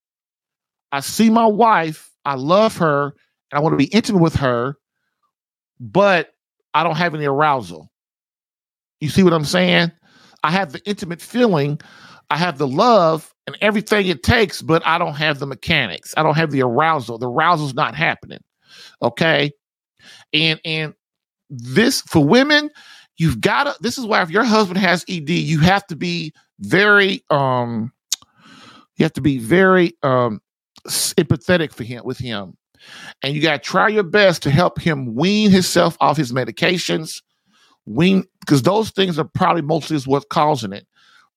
I see my wife, I love her, and I want to be intimate with her, but I don't have any arousal. You see what I'm saying? I have the intimate feeling, I have the love and everything it takes, but I don't have the mechanics. I don't have the arousal. The arousal's not happening. Okay? And and this for women, you've got to this is why if your husband has ED, you have to be very um you have to be very um empathetic for him with him and you got to try your best to help him wean himself off his medications. Wean, because those things are probably mostly is what's causing it.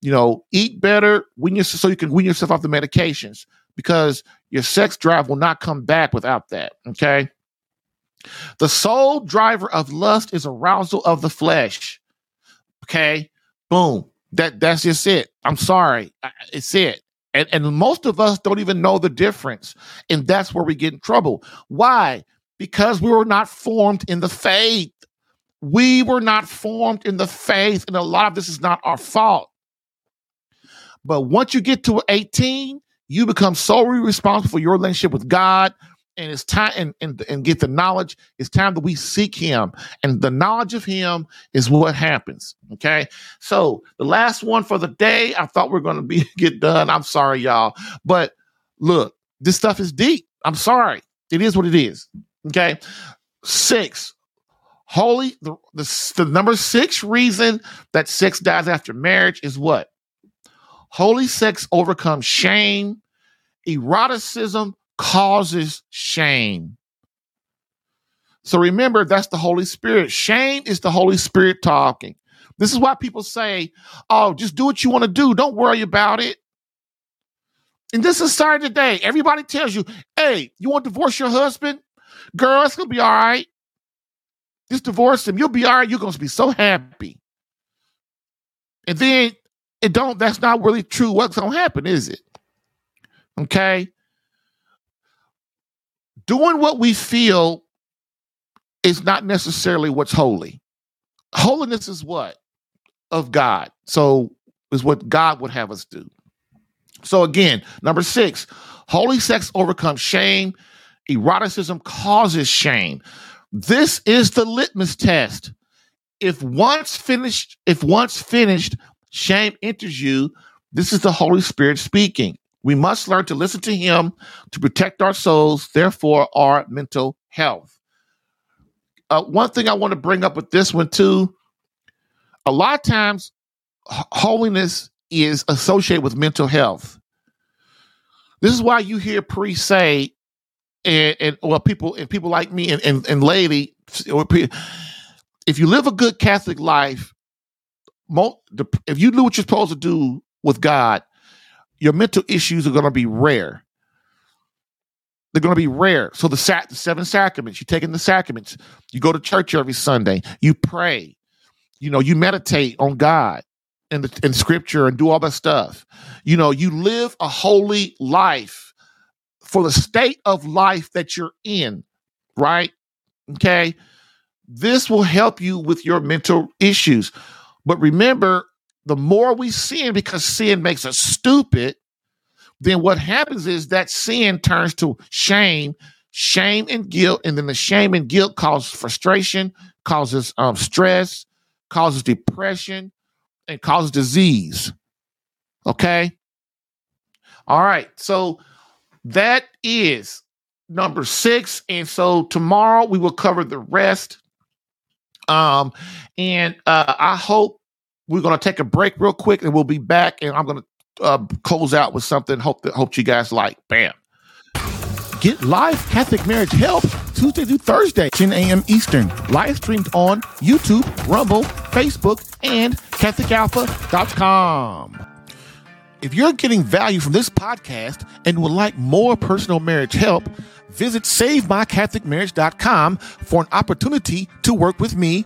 You know, eat better, when you so you can wean yourself off the medications because your sex drive will not come back without that. Okay. The sole driver of lust is arousal of the flesh. Okay. Boom. That that's just it. I'm sorry. It's it. And, and most of us don't even know the difference. And that's where we get in trouble. Why? Because we were not formed in the faith. We were not formed in the faith. And a lot of this is not our fault. But once you get to 18, you become solely responsible for your relationship with God, and it's time and, and and get the knowledge. It's time that we seek him and the knowledge of him is what happens okay? So the last one for the day i thought we are going to be get done. I'm sorry y'all but look this stuff is deep. I'm sorry. It is what it is okay? Six holy the, the, the number six reason that sex dies after marriage is what holy sex overcomes shame eroticism causes shame. So remember, that's the Holy Spirit. Shame is the Holy Spirit talking. This is why people say, oh, just do what you want to do. Don't worry about it. In this society today, everybody tells you, hey, you want to divorce your husband? Girl, it's going to be all right. Just divorce him. You'll be all right. You're going to be so happy. And then it don't, that's not really true. What's to happen, is it? Okay doing what we feel is not necessarily what's holy. Holiness is what? Of God. So is what God would have us do. So again, number six, holy sex overcomes shame. Eroticism causes shame. This is the litmus test. If once finished, if once finished, shame enters you, this is the Holy Spirit speaking. We must learn to listen to Him to protect our souls, therefore, our mental health. Uh, one thing I want to bring up with this one, too a lot of times, holiness is associated with mental health. This is why you hear priests say, and, and well, people and people like me and, and, and lady, if you live a good Catholic life, if you do what you're supposed to do with God, your mental issues are going to be rare. They're going to be rare. So the, the seven sacraments, you take in the sacraments, you go to church every Sunday, you pray, you know, you meditate on God and in scripture and do all that stuff. You know, you live a holy life for the state of life that you're in, right? Okay. This will help you with your mental issues. But remember, the more we sin, because sin makes us stupid, then what happens is that sin turns to shame, shame and guilt, and then the shame and guilt causes frustration, causes um, stress, causes depression, and causes disease. Okay. All right. So that is number six. And so tomorrow we will cover the rest. Um, and uh, I hope we're going to take a break real quick and we'll be back. And I'm going to uh, close out with something. Hope that hope you guys like. Bam. Get live Catholic marriage help Tuesday through Thursday, 10 a.m. Eastern. Live streamed on YouTube, Rumble, Facebook, and CatholicAlpha.com. If you're getting value from this podcast and would like more personal marriage help, visit SaveMyCatholicMarriage.com for an opportunity to work with me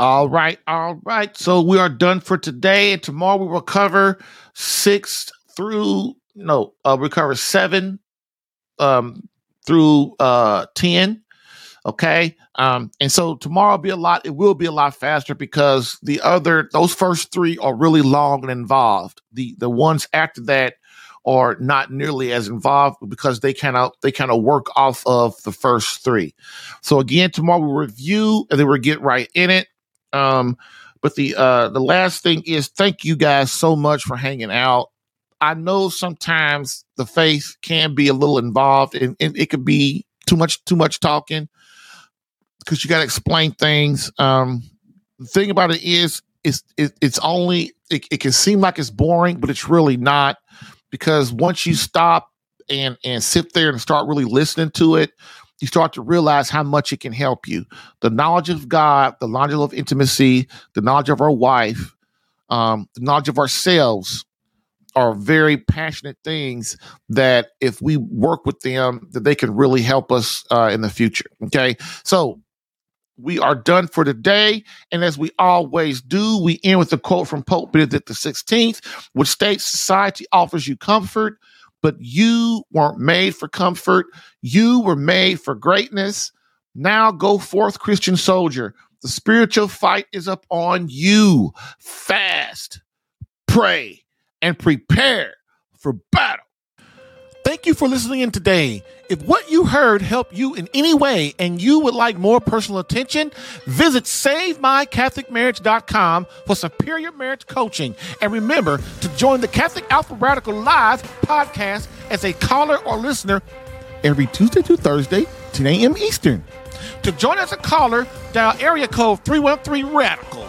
All right, all right. So we are done for today, and tomorrow we will cover six through no, uh, we cover seven um through uh ten. Okay. Um, and so tomorrow will be a lot, it will be a lot faster because the other those first three are really long and involved. The the ones after that are not nearly as involved because they kind of they kind of work off of the first three. So again, tomorrow we'll review and then we'll get right in it. Um, but the uh the last thing is thank you guys so much for hanging out. I know sometimes the faith can be a little involved and, and it could be too much too much talking because you got to explain things. Um, the thing about it is, it's it, it's only it, it can seem like it's boring, but it's really not because once you stop and and sit there and start really listening to it, you start to realize how much it can help you. The knowledge of God, the knowledge of intimacy, the knowledge of our wife, um, the knowledge of ourselves are very passionate things that if we work with them, that they can really help us uh, in the future. Okay, so we are done for today. And as we always do, we end with a quote from Pope Benedict XVI, which states society offers you comfort, but you weren't made for comfort. You were made for greatness. Now go forth, Christian soldier. The spiritual fight is up on you. Fast, pray, and prepare for battle. Thank you for listening in today. If what you heard helped you in any way and you would like more personal attention, visit SaveMyCatholicMarriage.com for superior marriage coaching. And remember to join the Catholic Alpha Radical Live podcast as a caller or listener every Tuesday through Thursday, 10 a.m. Eastern. To join as a caller, dial area code 313 Radical.